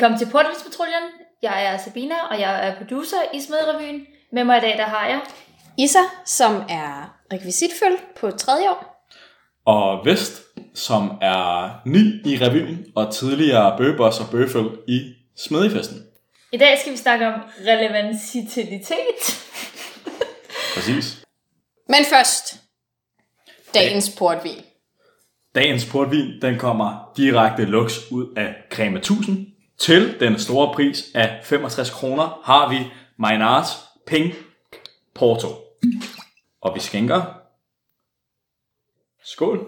Velkommen til Portvinspatruljen. Jeg er Sabina, og jeg er producer i Smedrevyen. Med mig i dag, der har jeg... Isa, som er rekvisitføl på tredje år. Og Vest, som er ny i revyen og tidligere bøgeboss og bøgeføl i Smedefesten. I dag skal vi snakke om relevansitilitet. Præcis. Men først, dagens portvin. Dagens portvin, den kommer direkte lux ud af Creme 1000. Til den store pris af 65 kroner har vi Maynards Pink Porto. Og vi skænker... Skål.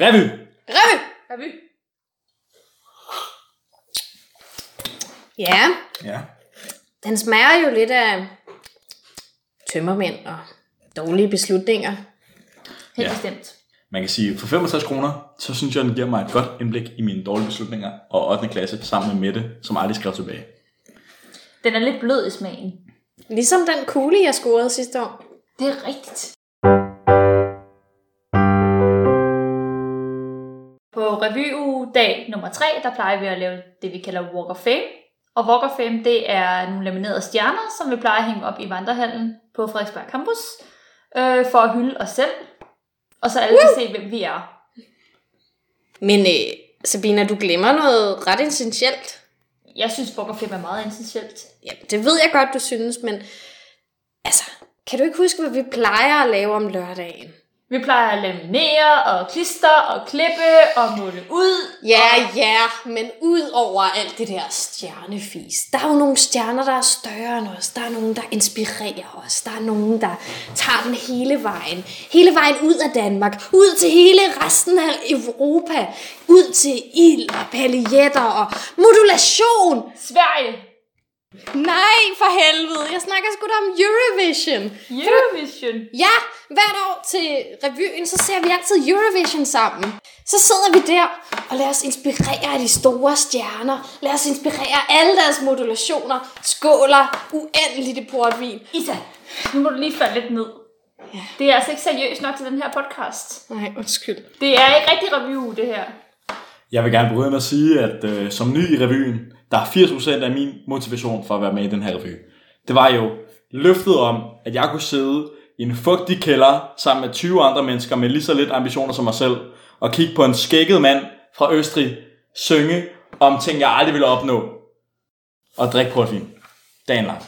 Revy. Revy! Revy. Ja, Ja. den smager jo lidt af tømmermænd og dårlige beslutninger. Helt Ja. bestemt. Man kan sige, for 65 kroner, så synes jeg, den giver mig et godt indblik i mine dårlige beslutninger og 8. klasse sammen med Mette, som aldrig skrev tilbage. Den er lidt blød i smagen. Ligesom den kugle, jeg scorede sidste år. Det er rigtigt. På revyudag nummer 3, der plejer vi at lave det, vi kalder Walk of Fame. Og Walk of Fame, det er nogle laminerede stjerner, som vi plejer at hænge op i vandrehallen på Frederiksberg Campus, øh, for at hylde os selv. Og så alle kan se, hvem vi er. Men øh, Sabina, du glemmer noget ret essentielt. Jeg synes, of Fame er meget essentielt. Ja, det ved jeg godt, du synes, men altså, kan du ikke huske, hvad vi plejer at lave om lørdagen? Vi plejer at laminere og klister og klippe og måle ud. Ja, og ja, men ud over alt det der stjernefis, der er jo nogle stjerner, der er større end os. Der er nogen, der inspirerer os. Der er nogen, der tager den hele vejen. Hele vejen ud af Danmark. Ud til hele resten af Europa. Ud til ild og paljetter og modulation. Sverige. Nej, for helvede. Jeg snakker sgu da om Eurovision. Eurovision. Ja, hvert år til revyen, så ser vi altid Eurovision sammen. Så sidder vi der og lader os inspirere af de store stjerner. Lad os inspirere af alle deres modulationer. Skåler uendeligt i portvin. Isa, nu må du lige falde lidt ned. Ja. Det er altså ikke seriøst nok til den her podcast. Nej, undskyld. Det er ikke rigtig review, det her. Jeg vil gerne bryde ind og sige, at øh, som ny i revyen, der er 80% af min motivation for at være med i den her revy. Det var jo løftet om, at jeg kunne sidde i en fugtig kælder sammen med 20 andre mennesker med lige så lidt ambitioner som mig selv, og kigge på en skækket mand fra Østrig synge om ting, jeg aldrig ville opnå, og drikke portvin. Dagen lang.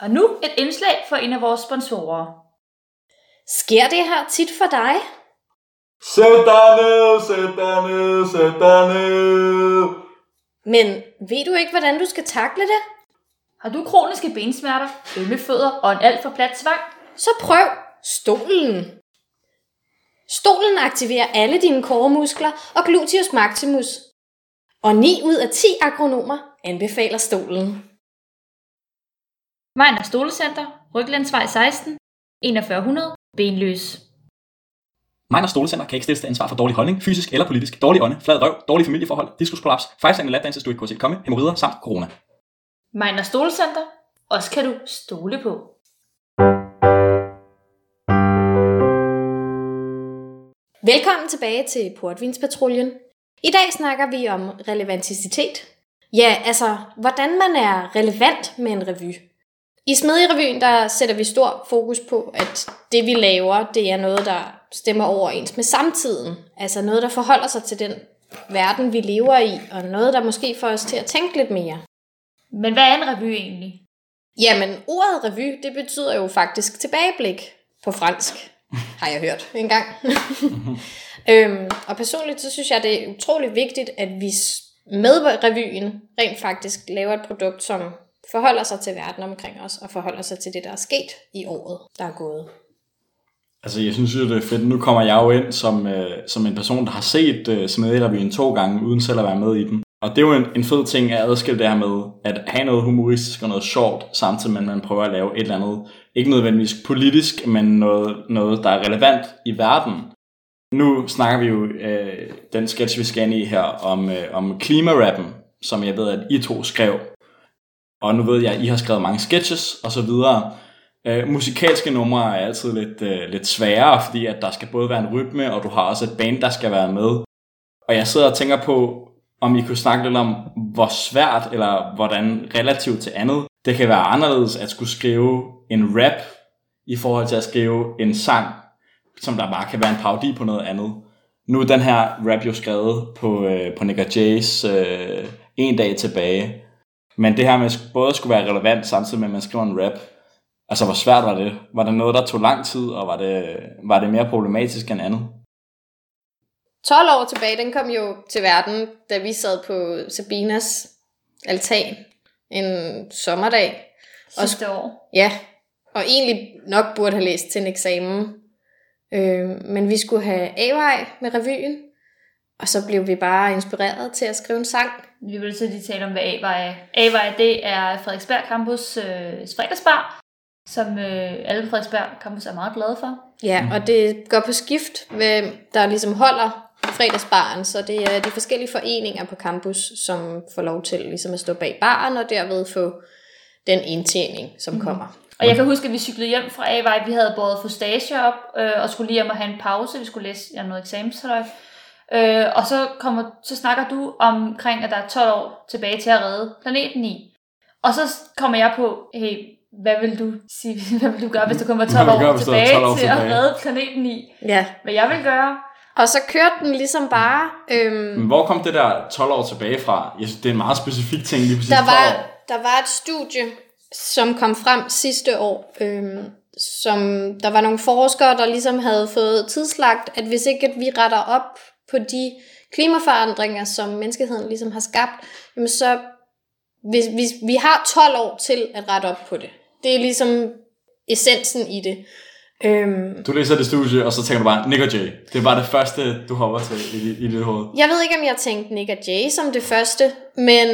Og nu et indslag for en af vores sponsorer. Sker det her tit for dig? Sæt dig ned, sæt dig ned, sæt dig ned. Men ved du ikke, hvordan du skal takle det? Har du kroniske bensmerter, ømme fødder og en alt for plat svang? Så prøv stolen. Stolen aktiverer alle dine koremuskler og gluteus maximus. Og 9 ud af 10 agronomer anbefaler stolen. Vejen er Stolecenter, Ryglandsvej 16, 4100, Benløs. Minor Stolecenter kan ikke stilles til ansvar for dårlig holdning, fysisk eller politisk, dårlig ånde, flad røv, dårlige familieforhold, diskusprolaps, fejlslagende lapdances, du ikke kunne se komme, hemorrider samt corona. Minor Stolecenter, os kan du stole på. Velkommen tilbage til Portvinspatruljen. I dag snakker vi om relevanticitet. Ja, altså, hvordan man er relevant med en revy. I Smedjerevyen, der sætter vi stor fokus på, at det vi laver, det er noget, der stemmer overens med samtiden. Altså noget, der forholder sig til den verden, vi lever i, og noget, der måske får os til at tænke lidt mere. Men hvad er en revy egentlig? Jamen, ordet revy, det betyder jo faktisk tilbageblik på fransk, har jeg hørt en gang. øhm, og personligt, så synes jeg, det er utrolig vigtigt, at vi med revyen rent faktisk laver et produkt, som forholder sig til verden omkring os, og forholder sig til det, der er sket i året, der er gået. Altså, jeg synes jo, det er fedt. Nu kommer jeg jo ind som, øh, som en person, der har set øh, Smedjerevyen to gange, uden selv at være med i den. Og det er jo en, en fed ting at adskille det her med, at have noget humoristisk og noget sjovt, samtidig med, at man prøver at lave et eller andet, ikke nødvendigvis politisk, men noget, noget der er relevant i verden. Nu snakker vi jo øh, den sketch, vi skal ind i her, om, øh, om klimarappen, som jeg ved, at I to skrev. Og nu ved jeg, at I har skrevet mange sketches og så videre. Øh, musikalske numre er altid lidt, øh, lidt sværere, fordi at der skal både være en rytme, og du har også et band, der skal være med. Og jeg sidder og tænker på, om I kunne snakke lidt om, hvor svært, eller hvordan relativt til andet, det kan være anderledes at skulle skrive en rap, i forhold til at skrive en sang, som der bare kan være en parodi på noget andet. Nu er den her rap jo skrevet på, øh, på Nick Jay's øh, En dag tilbage. Men det her med både skulle være relevant, samtidig med at man skriver en rap, altså hvor svært var det? Var det noget, der tog lang tid, og var det, var det mere problematisk end andet? 12 år tilbage, den kom jo til verden, da vi sad på Sabinas altan en sommerdag. Sidste år. Ja, og egentlig nok burde have læst til en eksamen. Øh, men vi skulle have A-vej med revyen, og så blev vi bare inspireret til at skrive en sang. Vi vil så lige tale om, hvad A-vej er. A-vej, det er Frederiksberg Campus øh, fredagsbar, som øh, alle på Frederiksberg Campus er meget glade for. Ja, og det går på skift, hvem der ligesom holder fredagsbaren, så det er de forskellige foreninger på campus, som får lov til ligesom at stå bag baren, og derved få den indtjening, som mm. kommer. Og jeg kan huske, at vi cyklede hjem fra A-vej. Vi havde båret fustage op, øh, og skulle lige hjem og have en pause. Vi skulle læse ja, noget eksamenshalløj. Øh, og så, kommer, så snakker du omkring, at der er 12 år tilbage til at redde planeten i. Og så kommer jeg på, hey, hvad vil du sige, hvad vil du gøre, hvis der kommer 12 år, gøre, tilbage 12 år til tilbage. at redde planeten i? Ja. Hvad jeg vil gøre. Og så kørte den ligesom bare... Øhm, Men hvor kom det der 12 år tilbage fra? Jeg synes, det er en meget specifik ting lige præcis der var, Der var et studie, som kom frem sidste år, øhm, som der var nogle forskere, der ligesom havde fået tidslagt, at hvis ikke at vi retter op på de klimaforandringer, som menneskeheden ligesom har skabt, jamen så hvis, hvis, vi har 12 år til at rette op på det. Det er ligesom essensen i det. Øhm, du læser det studie, og så tænker du bare, Nick og Jay. Det var det første, du hopper til i, i dit hoved. Jeg ved ikke, om jeg tænkte Nick og Jay som det første, men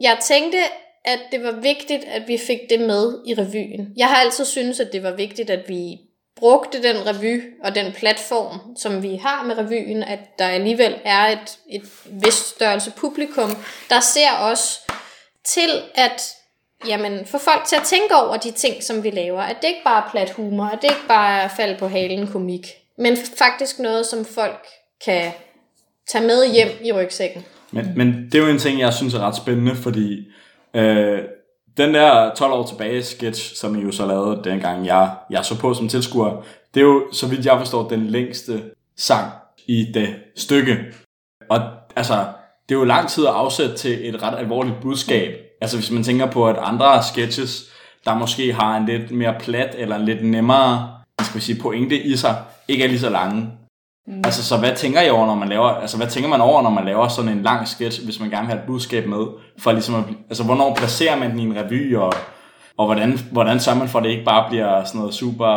jeg tænkte, at det var vigtigt, at vi fik det med i revyen. Jeg har altid syntes, at det var vigtigt, at vi brugte den revy og den platform, som vi har med revyen, at der alligevel er et, et vist størrelse publikum, der ser os til at jamen, få folk til at tænke over de ting, som vi laver. At det ikke bare er plat humor, at det ikke bare er fald på halen komik, men faktisk noget, som folk kan tage med hjem i rygsækken. Men, men det er jo en ting, jeg synes er ret spændende, fordi øh, den der 12 år tilbage sketch, som I jo så lavede dengang jeg, jeg så på som tilskuer, det er jo, så vidt jeg forstår, den længste sang i det stykke. Og altså, det er jo lang tid at afsætte til et ret alvorligt budskab. Altså hvis man tænker på, at andre sketches, der måske har en lidt mere plat eller en lidt nemmere skal vi sige, pointe i sig, ikke er lige så lange. Mm. Altså, så hvad tænker I over, når man laver, altså, hvad tænker man over, når man laver sådan en lang sketch, hvis man gerne vil have et budskab med, for ligesom at, altså, hvornår placerer man den i en revy, og, og hvordan, hvordan sørger man for, at det ikke bare bliver sådan noget super,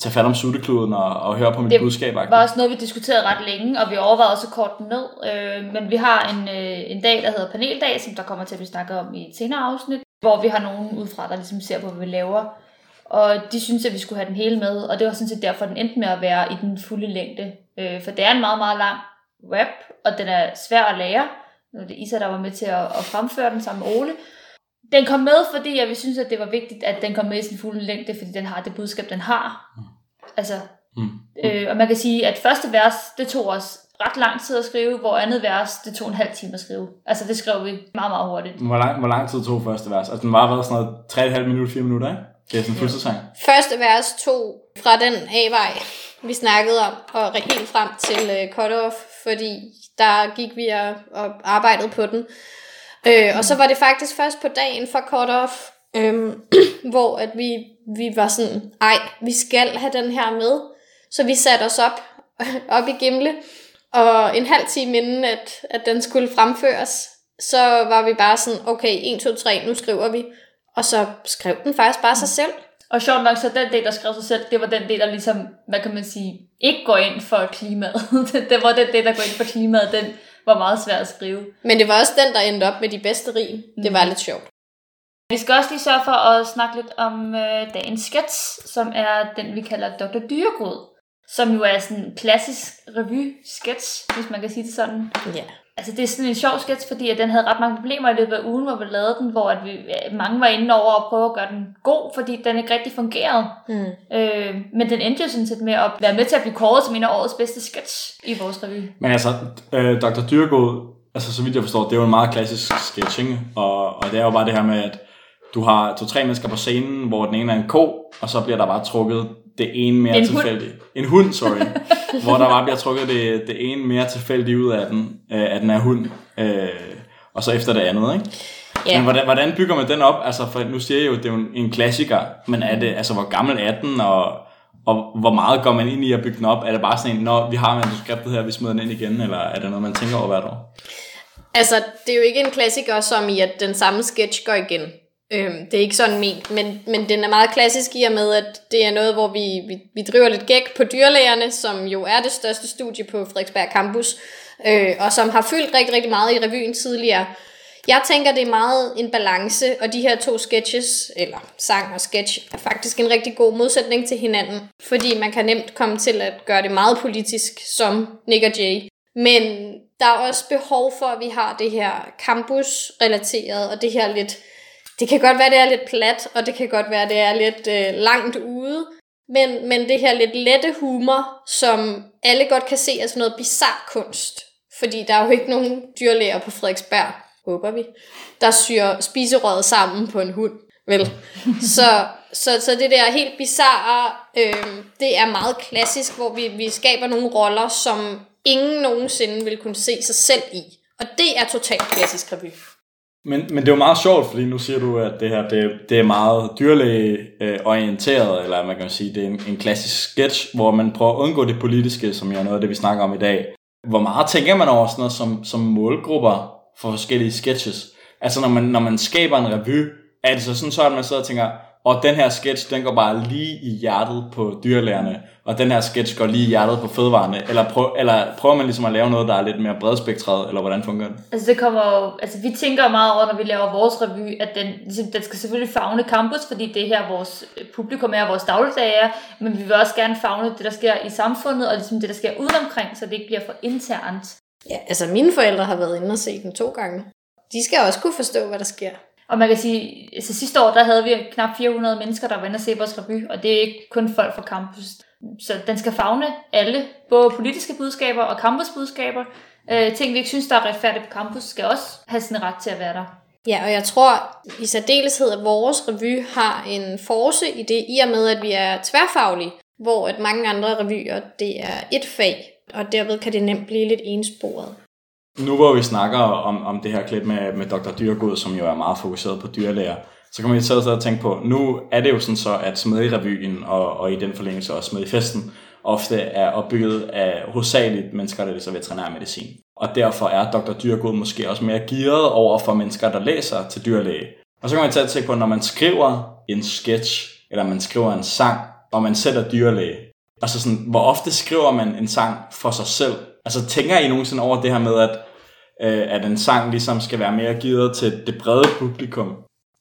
tage fat om suttekluden og, og høre på mit det budskab. Det var også noget, vi diskuterede ret længe, og vi overvejede også kort den ned, øh, men vi har en, øh, en dag, der hedder paneldag, som der kommer til at blive snakket om i et senere afsnit, hvor vi har nogen udefra, der ligesom ser på, hvad vi laver, og de synes, at vi skulle have den hele med, og det var sådan set derfor, den endte med at være i den fulde længde. Øh, for det er en meget, meget lang rap, og den er svær at lære. Det er Isa, der var med til at, at fremføre den sammen med Ole. Den kom med, fordi jeg vi synes, at det var vigtigt, at den kom med i sin fulde længde, fordi den har det budskab, den har. Mm. Altså, mm. Øh, og man kan sige, at første vers, det tog os ret lang tid at skrive, hvor andet vers, det tog en halv time at skrive. Altså, det skrev vi meget, meget hurtigt. Hvor lang, hvor lang tid tog første vers? Altså, den var været sådan noget 3,5 minutter, 4 minutter, ikke? Det er sådan en fuldstidssang. Første vers tog fra den A-vej, vi snakkede om, og helt frem til uh, cut-off, fordi der gik vi og, og arbejdede på den. Øh, og så var det faktisk først på dagen for cut-off, øh, hvor at vi, vi var sådan, ej, vi skal have den her med. Så vi satte os op, op i Gimle, og en halv time inden, at, at den skulle fremføres, så var vi bare sådan, okay, 1, 2, 3, nu skriver vi. Og så skrev den faktisk bare sig selv. Og sjovt nok, så den del, der skrev sig selv, det var den del, der ligesom, hvad kan man sige, ikke går ind for klimaet. det var den del, der går ind for klimaet, den var meget svær at skrive. Men det var også den, der endte op med de bedste rim. Det var mm. lidt sjovt. Vi skal også lige sørge for at snakke lidt om øh, dagens sketch, som er den, vi kalder Dr. Dyregrud. Som jo er sådan en klassisk revy-sketch, hvis man kan sige det sådan. Ja. Altså, det er sådan en sjov sketch, fordi at den havde ret mange problemer i løbet af ugen, hvor vi lavede den, hvor at vi, mange var inde over at prøve at gøre den god, fordi den ikke rigtig fungerede. Mm. Øh, men den endte jo sådan set med at være med til at blive kåret som en af årets bedste sketch i vores revy. Men altså, øh, Dr. Dyrgod, altså så vidt jeg forstår, det er jo en meget klassisk sketch, ikke? Og, og det er jo bare det her med, at du har to-tre mennesker på scenen, hvor den ene er en ko, og så bliver der bare trukket det ene mere En hund. tilfældigt. En hund, sorry. hvor der bare bliver trukket det, det ene mere tilfældigt ud af den, øh, af den her hund. Øh, og så efter det andet, ikke? Ja. Men hvordan, hvordan bygger man den op? Altså, for nu siger jeg jo, at det er jo en, en klassiker, men er det, altså, hvor gammel er den, og, og hvor meget går man ind i at bygge den op? Er det bare sådan en, når vi har manuskriptet her, vi smider den ind igen, eller er det noget, man tænker over hvert år? Altså, det er jo ikke en klassiker som i, at den samme sketch går igen. Øhm, det er ikke sådan ment, men, men den er meget klassisk i og med, at det er noget, hvor vi, vi, vi driver lidt gæk på dyrlægerne, som jo er det største studie på Frederiksberg Campus, øh, og som har fyldt rigtig, rigtig meget i revyen tidligere. Jeg tænker, det er meget en balance, og de her to sketches, eller sang og sketch, er faktisk en rigtig god modsætning til hinanden, fordi man kan nemt komme til at gøre det meget politisk, som Nick og Jay, men der er også behov for, at vi har det her campus-relateret, og det her lidt... Det kan godt være, det er lidt plat, og det kan godt være, det er lidt øh, langt ude, men, men det her lidt lette humor, som alle godt kan se er sådan noget bizarre kunst. Fordi der er jo ikke nogen dyrlæger på Frederiksberg, håber vi, der syr spiserøret sammen på en hund. Vel? Så, så, så det der helt bizarre, øh, det er meget klassisk, hvor vi, vi skaber nogle roller, som ingen nogensinde vil kunne se sig selv i. Og det er totalt klassisk revy. Men, men det er jo meget sjovt, fordi nu siger du, at det her det, det er meget dyrlægeorienteret, øh, eller man kan sige, det er en, en klassisk sketch, hvor man prøver at undgå det politiske, som jo er noget af det, vi snakker om i dag. Hvor meget tænker man over sådan noget som, som målgrupper for forskellige sketches? Altså når man, når man skaber en revy, er det så sådan, så at man sidder og tænker, og den her sketch, den går bare lige i hjertet på dyrlægerne, og den her sketch går lige i hjertet på fødevarene, eller, prøv, eller prøver man ligesom at lave noget, der er lidt mere bredspektret, eller hvordan fungerer det? Altså det kommer jo, altså vi tænker meget over, når vi laver vores revy, at den, ligesom, den skal selvfølgelig fagne campus, fordi det er her vores øh, publikum er, vores dagligdag er, men vi vil også gerne fagne det, der sker i samfundet, og ligesom det, der sker udenomkring, så det ikke bliver for internt. Ja, altså mine forældre har været inde og set den to gange. De skal også kunne forstå, hvad der sker. Og man kan sige, altså sidste år, der havde vi knap 400 mennesker, der var inde og se vores revy, og det er ikke kun folk fra campus. Så den skal fagne alle, både politiske budskaber og campusbudskaber. Øh, ting, vi ikke synes, der er retfærdigt på campus, skal også have sin ret til at være der. Ja, og jeg tror i særdeleshed, at vores revy har en force i det, i og med, at vi er tværfaglige, hvor at mange andre revyer, det er et fag, og derved kan det nemt blive lidt ensporet. Nu hvor vi snakker om, om det her klip med, med Dr. Dyrgod, som jo er meget fokuseret på dyrlæger, så kan man i sidde og tænke på, nu er det jo sådan så, at Smedjerevyen og, og i den forlængelse også Smedjefesten ofte er opbygget af hovedsageligt mennesker, der ligesom læser veterinærmedicin. Og derfor er Dr. Dyrgod måske også mere gearet over for mennesker, der læser til dyrlæge. Og så kan man tage tænke på, når man skriver en sketch, eller man skriver en sang, og man sætter dyrlæge. Altså sådan, hvor ofte skriver man en sang for sig selv? Altså tænker I nogensinde over det her med, at, øh, at en sang ligesom skal være mere givet til det brede publikum?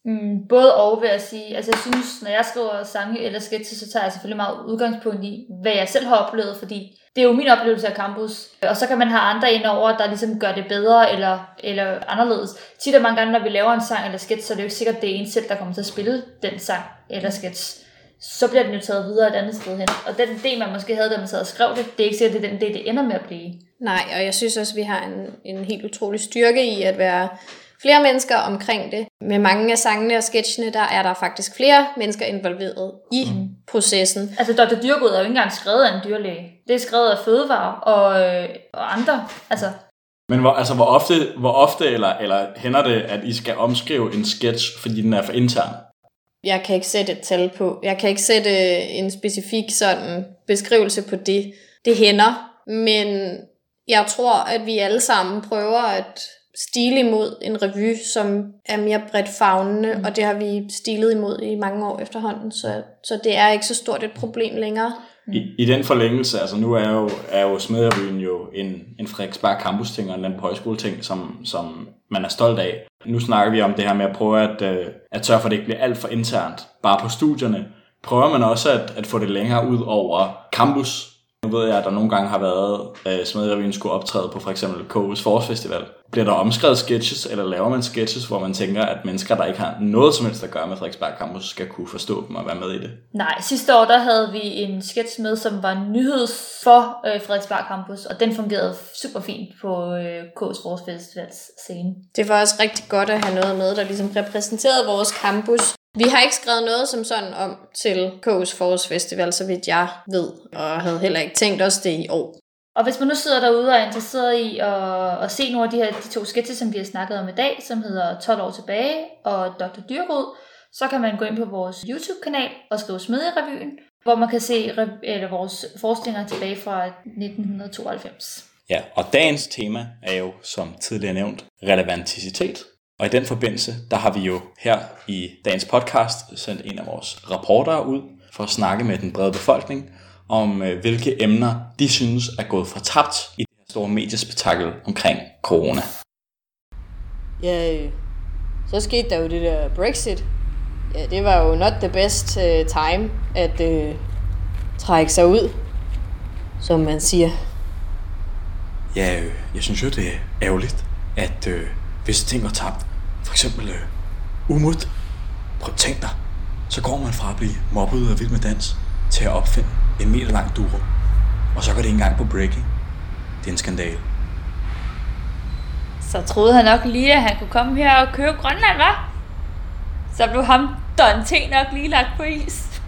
Mm, både og vil jeg sige. Altså jeg synes, når jeg skriver sange eller sketches, så tager jeg selvfølgelig meget udgangspunkt i, hvad jeg selv har oplevet, fordi det er jo min oplevelse af campus. Og så kan man have andre ind over, der ligesom gør det bedre eller, eller anderledes. Tit og mange gange, når vi laver en sang eller sketch, så er det jo ikke sikkert, at det er en selv, der kommer til at spille den sang eller sketch. Så bliver den jo taget videre et andet sted hen. Og den idé, man måske havde, da man sad og skrev det, det er ikke sikkert, at det er den idé, det ender med at blive. Nej, og jeg synes også, at vi har en, en helt utrolig styrke i at være flere mennesker omkring det. Med mange af sangene og sketchene, der er der faktisk flere mennesker involveret i mm. processen. Altså Dr. Dyrgod er jo ikke engang skrevet af en dyrlæge. Det er skrevet af fødevare og, øh, og andre. Altså, Men hvor, altså, hvor ofte, hvor ofte eller, eller hænder det, at I skal omskrive en sketch, fordi den er for intern? Jeg kan ikke sætte et tal på. Jeg kan ikke sætte en specifik sådan beskrivelse på det. Det hænder, men jeg tror, at vi alle sammen prøver at stile imod en revy, som er mere bredt fagnende, mm. og det har vi stilet imod i mange år efterhånden, så, så det er ikke så stort et problem længere. I, I den forlængelse, altså nu er jo, er jo Smedjerevyen jo en, en Frederiksberg campus ting og en anden højskole ting, som, som man er stolt af. Nu snakker vi om det her med at prøve at, øh, at sørge for, at det ikke bliver alt for internt, bare på studierne. Prøver man også at, at få det længere ud over campus, Nu ved jeg, at der nogle gange har været, at Smedrevyen skulle optræde på for eksempel KU's Forårsfestival. Bliver der omskrevet sketches, eller laver man sketches, hvor man tænker, at mennesker, der ikke har noget som helst at gøre med Frederiksberg Campus, skal kunne forstå dem og være med i det? Nej, sidste år der havde vi en sketch med, som var nyheds for øh, Frederiksberg Campus, og den fungerede super fint på øh, K's Forårsfestivals scene. Det var også rigtig godt at have noget med, der ligesom repræsenterede vores campus. Vi har ikke skrevet noget som sådan om til K's Forårsfestival, så vidt jeg ved, og havde heller ikke tænkt os det i år. Og hvis man nu sidder derude og er interesseret i at, at se nogle af de her de to sketches, som vi har snakket om i dag, som hedder 12 år tilbage og Dr. Dyrrod, så kan man gå ind på vores YouTube-kanal og skrive Smedjerevyen, hvor man kan se eller vores forestillinger tilbage fra 1992. Ja, og dagens tema er jo, som tidligere nævnt, relevanticitet. Og i den forbindelse, der har vi jo her i dagens podcast sendt en af vores rapporter ud for at snakke med den brede befolkning om, øh, hvilke emner de synes er gået for tabt i det her store mediespektakel omkring corona. Ja, øh, så skete der jo det der Brexit. Ja, det var jo not the best uh, time at uh, trække sig ud, som man siger. Ja, øh, jeg synes jo, det er ærgerligt, at øh, hvis ting var tabt, for eksempel øh, umut, prøv at tænk dig, så går man fra at blive mobbet af vild med dans, til at opfinde en meter lang duro. Og så går det ikke engang på breaking. Det er en skandale. Så troede han nok lige, at han kunne komme her og købe Grønland, var? Så blev ham Don T nok lige lagt på is.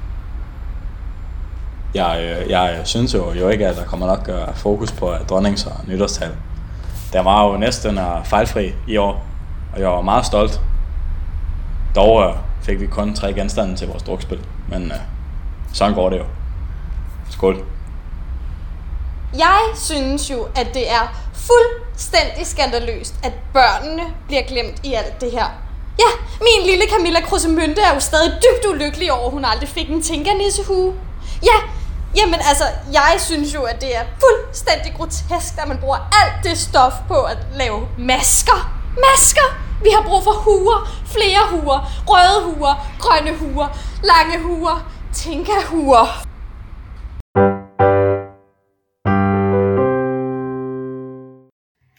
Jeg, øh, jeg synes jo, jo ikke, at der kommer nok øh, fokus på øh, dronnings- og nytårstal. Der var jo næsten øh, fejlfri i år, og jeg var meget stolt. Dog øh, fik vi kun tre genstande til vores drukspil, men øh, sådan går det jo. Skål. Jeg synes jo, at det er fuldstændig skandaløst, at børnene bliver glemt i alt det her. Ja, min lille Camilla Krusemynte er jo stadig dybt ulykkelig over, at hun aldrig fik en tænkernissehue. Ja, jamen altså, jeg synes jo, at det er fuldstændig grotesk, at man bruger alt det stof på at lave masker. Masker! Vi har brug for huer, flere huer, røde huer, grønne huer, lange huer, tinkahuer.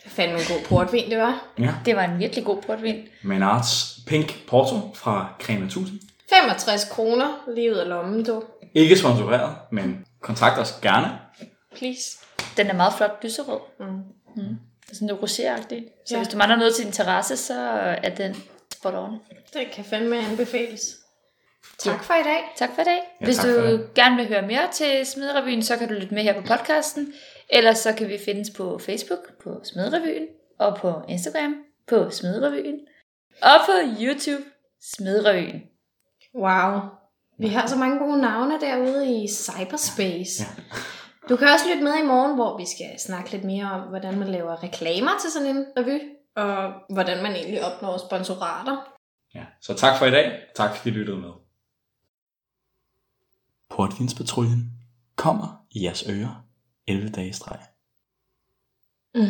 Fandme en god portvin, det var. Ja. Det var en virkelig god portvin. Menards Pink Porto fra Creme 1000. 65 kroner lige ud af lommen, du. Ikke sponsoreret, men kontakt os gerne. Please. Den er meget flot lyserød. Mm. Mm. Det er sådan lidt roséagtig. Så Ja. hvis du mangler noget til din terrasse, så er den spot on. Det kan fandme anbefales. Tak for i dag. Tak for i dag. Ja, Hvis du gerne vil høre mere til Smedrevyen, så kan du lytte med her på podcasten. Ellers så kan vi findes på Facebook på Smedrevyen, og på Instagram på Smedrevyen, og på YouTube Smedrevyen. Wow. Vi har så mange gode navne derude i cyberspace. Ja. Du kan også lytte med i morgen, hvor vi skal snakke lidt mere om, hvordan man laver reklamer til sådan en revy, og hvordan man egentlig opnår sponsorater. Ja. Så tak for i dag. Tak fordi I lyttede med. Portvinspatruljen kommer i jeres ører 11 dage i streg. Mm.